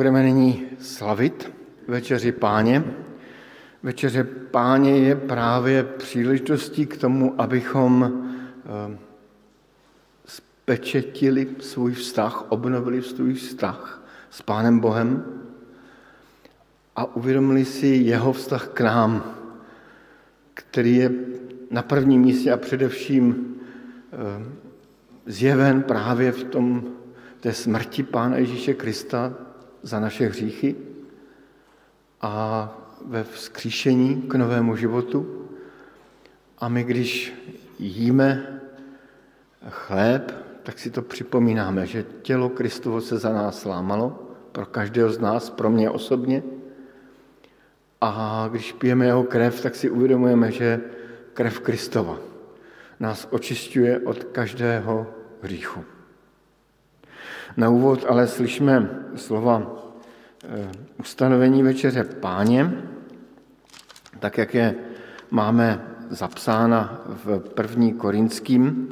Budeme nyní slavit večeři páně. Večeře páně je právě příležitostí k tomu, abychom eh, spečetili svůj vztah, obnovili svůj vztah s Pánem Bohem a uvědomili si jeho vztah k nám, který je na prvním místě a především eh, zjeven právě v tom, té smrti Pána Ježíše Krista, za naše hříchy a ve vzkříšení k novému životu. A my, když jíme chléb, tak si to připomínáme, že tělo Kristovo se za nás lámalo, pro každého z nás, pro mě osobně. A když pijeme jeho krev, tak si uvědomujeme, že krev Kristova nás očišťuje od každého hříchu. Na úvod ale slyšíme slova eh, ustanovení večeře páně, tak jak je máme zapsána v první korinským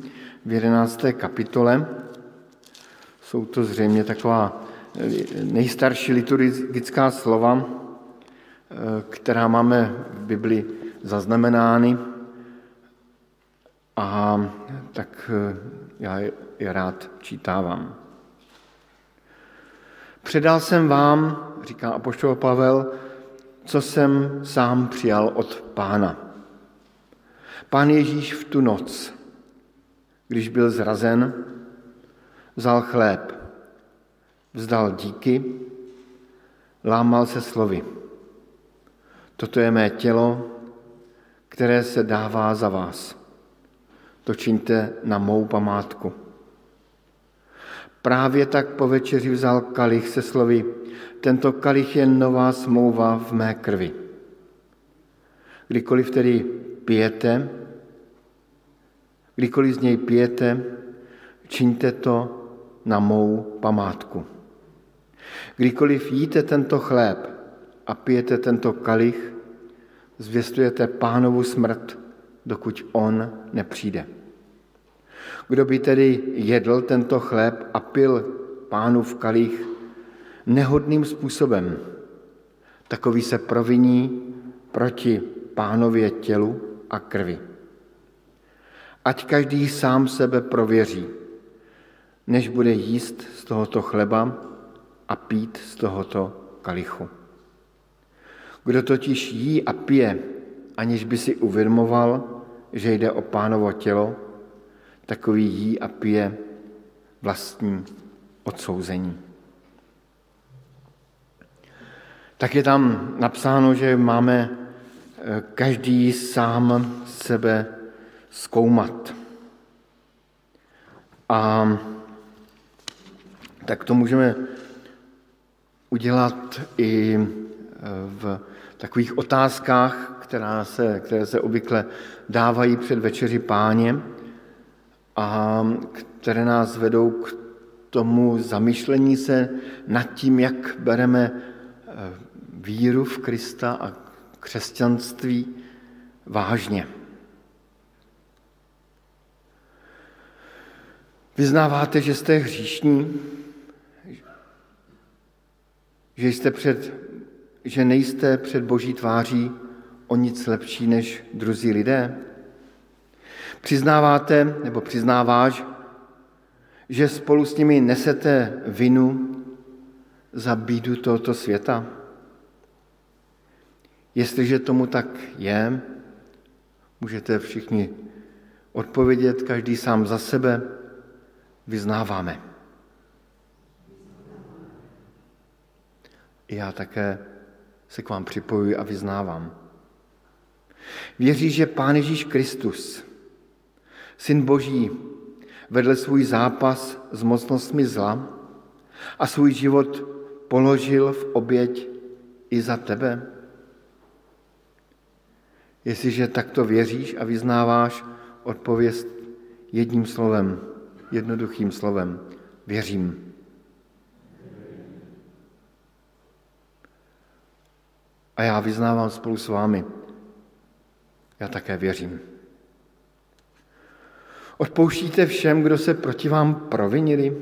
v 11. kapitole. Jsou to zřejmě taková eh, nejstarší liturgická slova, eh, která máme v Bibli zaznamenány. A tak já je rád čítávám. Předal jsem vám, říká apoštol Pavel, co jsem sám přijal od pána. Pán Ježíš v tu noc, když byl zrazen, vzal chléb, vzdal díky, lámal se slovy. Toto je mé tělo, které se dává za vás. To čiňte na mou památku. Právě tak po večeři vzal kalich se slovy, tento kalich je nová smlouva v mé krvi. Kdykoliv tedy pijete, kdykoliv z něj pijete, čiňte to na mou památku. Kdykoliv jíte tento chléb a pijete tento kalich, zvěstujete pánovu smrt, dokud on nepřijde. Kdo by tedy jedl tento chléb a pil v kalich nehodným způsobem, takový se proviní proti pánově tělu a krvi. Ať každý sám sebe prověří, než bude jíst z tohoto chleba a pít z tohoto kalichu. Kdo totiž jí a pije, aniž by si uvědomoval, že jde o pánovo tělo, takový jí a pije vlastní odsouzení. Tak je tam napsáno, že máme eh, každý sám sebe zkoumat. A tak to můžeme udělat i eh, v takových otázkách, která se, které se obvykle dávají před večeři páně a které nás vedou k tomu zamyšlení se nad tím, jak bereme eh, víru v Krista a křesťanství vážně. Vyznáváte, že jste hříšní, že, jste před, že nejste před Boží tváří o nic lepší než druzí lidé? Přiznáváte nebo přiznáváš, že spolu s nimi nesete vinu za bídu tohoto světa? Jestliže tomu tak je, můžete všichni odpovědět, každý sám za sebe, vyznáváme. Já také se k vám připojuji a vyznávám. Věří, že Pán Ježíš Kristus Syn Boží vedl svůj zápas s mocnostmi zla a svůj život položil v oběť i za tebe. Jestliže takto věříš a vyznáváš, odpověst jedním slovem, jednoduchým slovem. Věřím. A já vyznávám spolu s vámi. Já také věřím. Odpouštíte všem, kdo se proti vám provinili?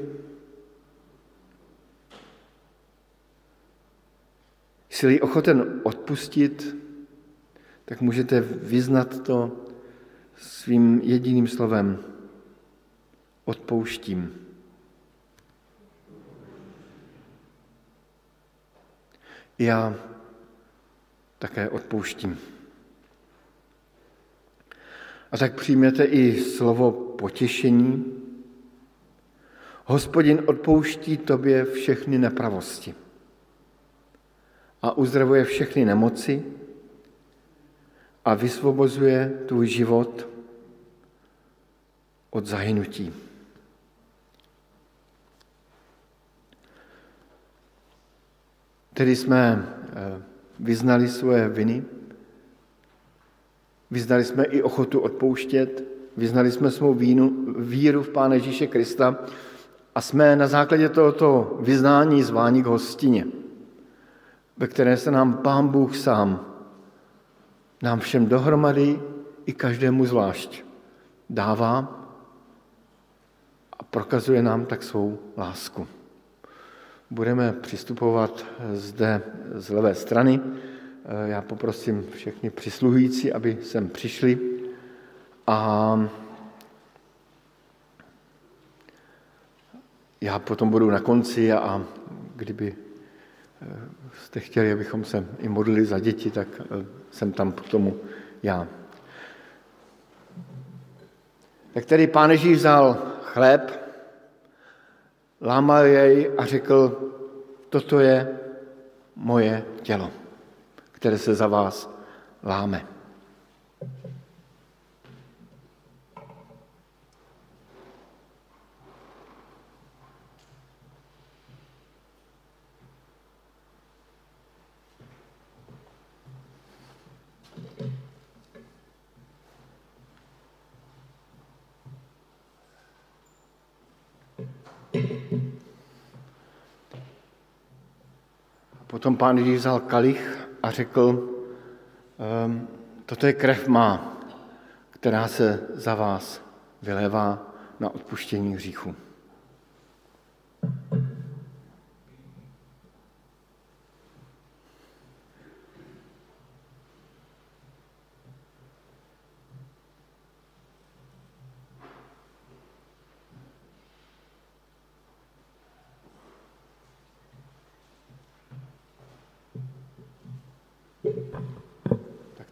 Jsi ochoten odpustit, tak můžete vyznat to svým jediným slovem. Odpouštím. Já také odpouštím. A tak přijměte i slovo potěšení. Hospodin odpouští tobě všechny nepravosti a uzdravuje všechny nemoci a vysvobozuje tvůj život od zahynutí. Tedy jsme eh, vyznali svoje viny, vyznali jsme i ochotu odpouštět, vyznali jsme svou vínu, víru v Pána Ježíše Krista a jsme na základě tohoto vyznání zváni k hostině, ve které se nám Pán Bůh sám, nám všem dohromady i každému zvlášť dává a prokazuje nám tak svou lásku. Budeme přistupovat zde z levé strany. Já poprosím všechny přisluhující, aby sem přišli a já potom budu na konci a kdyby jste chtěli, abychom se i modlili za děti, tak jsem tam k tomu já. Tak tedy pán Ježíš vzal chléb, lámal jej a řekl, toto je moje tělo, které se za vás láme. Potom pán Ježíš vzal kalich a řekl, ehm, toto je krev má, která se za vás vylevá na odpuštění hříchu.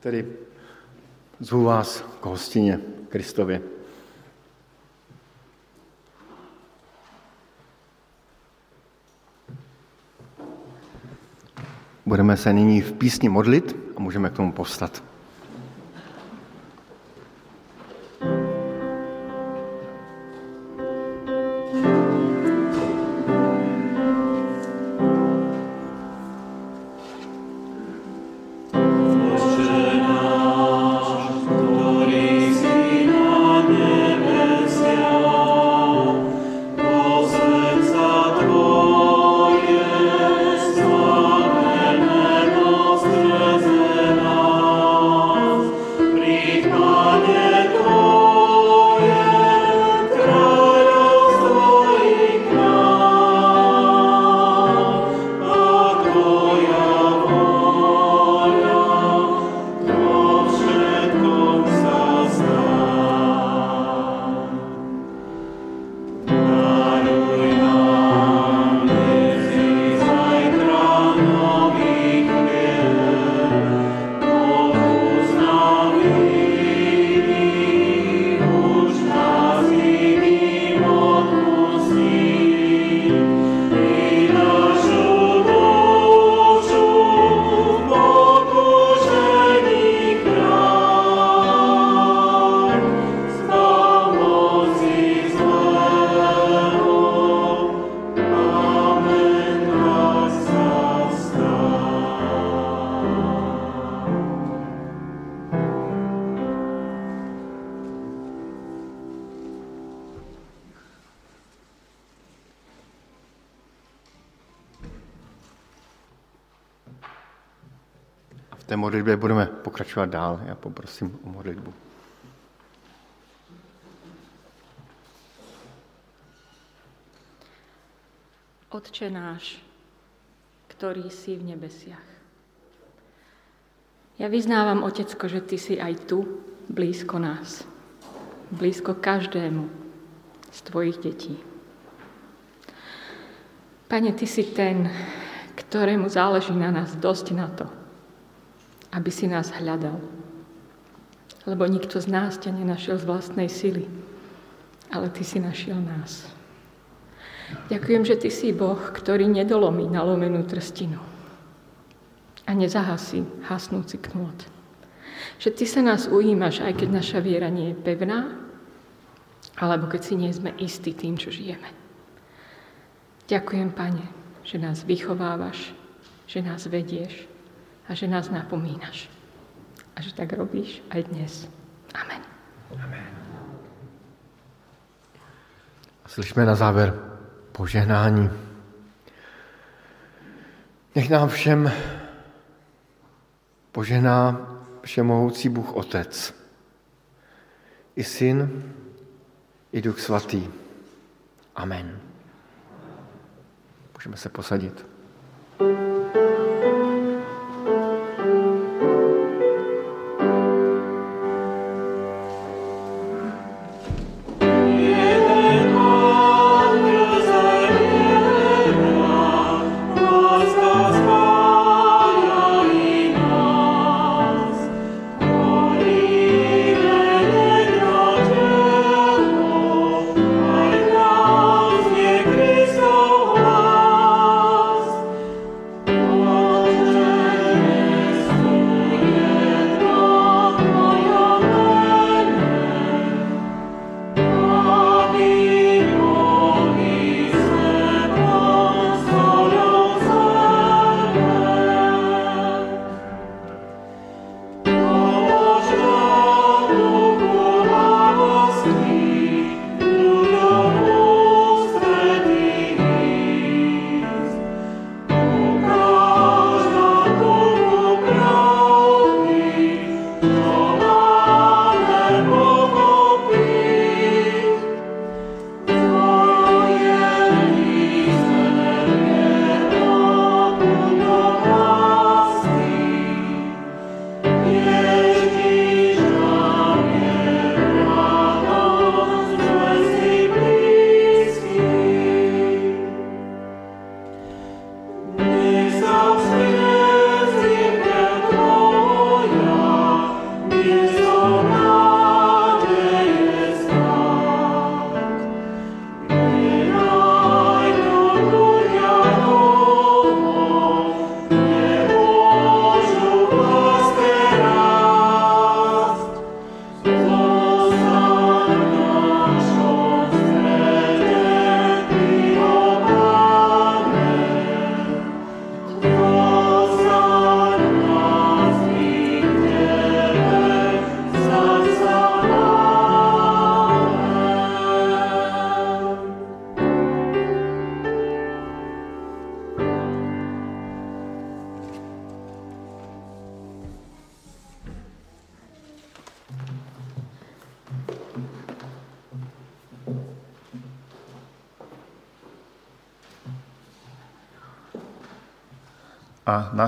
Tedy zvu vás k hostině Kristově. Budeme se nyní v písni modlit a můžeme k tomu povstat. Pokračovat dál. Já poprosím o modlitbu. Otče náš, ktorý si v nebesiach. Ja vyznávam, Otecko, že Ty si aj tu, blízko nás. Blízko každému z Tvojich detí. Pane, Ty si ten, ktorému záleží na nás dosť na to, aby si nás hľadal. Lebo nikto z nás ťa nenašiel z vlastnej sily, ale Ty si našiel nás. Ďakujem, že Ty si Boh, ktorý nedolomí nalomenú trstinu a nezahasí hasnúci knôt. Že Ty sa nás ujímaš, aj keď naša viera nie je pevná, alebo keď si nie sme istí tým, čo žijeme. Ďakujem, Pane, že nás vychovávaš, že nás vedieš, a že nás napomínaš. A že tak robíš aj dnes. Amen. Amen. Slyšme na závěr požehnání. Nech nám všem požehná všemohoucí Bůh Otec, i Syn, i Duch Svatý. Amen. Můžeme se posadit. A na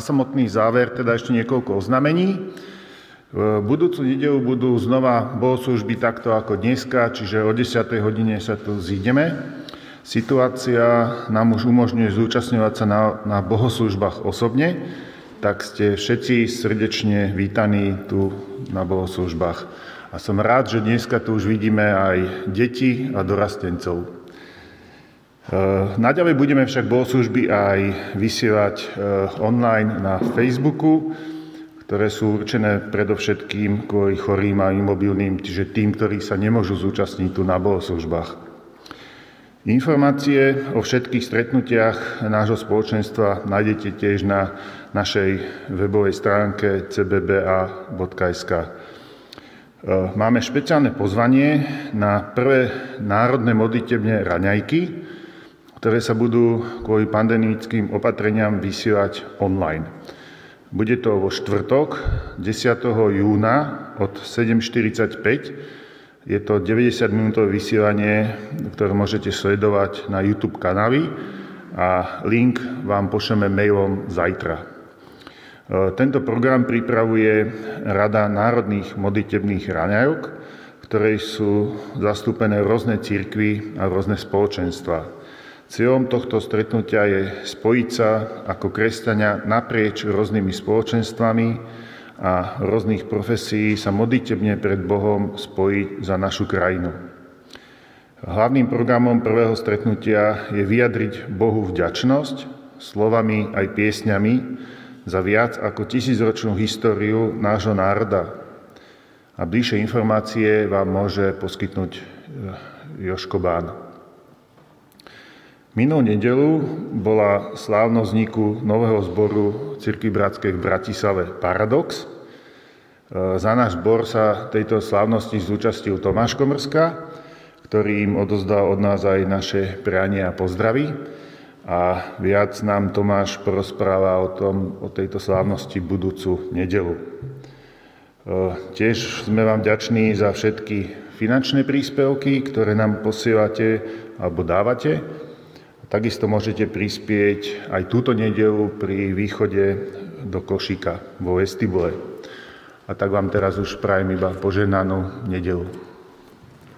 samotný záver teda ešte niekoľko oznamení. V budúcu nedelu budú znova bohoslužby takto ako dneska, čiže o 10. hodine sa tu zídeme. Situácia nám už umožňuje zúčastňovať sa na, na bohoslužbách osobne, tak ste všetci srdečne vítaní tu na bohoslužbách. A som rád, že dneska tu už vidíme aj deti a dorastencov. Eh, naďalej budeme však bohoslužby aj vysielať eh, online na Facebooku, ktoré sú určené predovšetkým kvôli chorým a imobilným, čiže tým, ktorí sa nemôžu zúčastniť tu na bohoslužbách. Informácie o všetkých stretnutiach nášho spoločenstva nájdete tiež na našej webovej stránke cbba.sk. Eh, máme špeciálne pozvanie na prvé národné modlitebne raňajky, ktoré sa budú kvôli pandemickým opatreniam vysielať online. Bude to vo štvrtok 10. júna od 7.45. Je to 90-minútové vysielanie, ktoré môžete sledovať na YouTube kanály a link vám pošleme mailom zajtra. E, tento program pripravuje Rada národných modlitebných raňajok, ktoré sú zastúpené rôzne církvy a rôzne spoločenstva. Cieľom tohto stretnutia je spojiť sa ako kresťania naprieč rôznymi spoločenstvami a rôznych profesí sa modlitebne pred Bohom spojiť za našu krajinu. Hlavným programom prvého stretnutia je vyjadriť Bohu vďačnosť slovami aj piesňami za viac ako tisícročnú históriu nášho národa. A bližšie informácie vám môže poskytnúť Joško Bán. Minulú nedelu bola slávno vzniku nového zboru Cirky Bratskej v Bratislave Paradox. E, za náš zbor sa tejto slávnosti zúčastil Tomáš Komrska, ktorý im odozdal od nás aj naše priania a pozdravy. A viac nám Tomáš porozpráva o, tom, o tejto slávnosti budúcu nedelu. E, tiež sme vám ďační za všetky finančné príspevky, ktoré nám posielate alebo dávate. Takisto môžete prispieť aj túto nedelu pri východe do košíka vo vestibule. A tak vám teraz už prajem iba poženanú nedelu.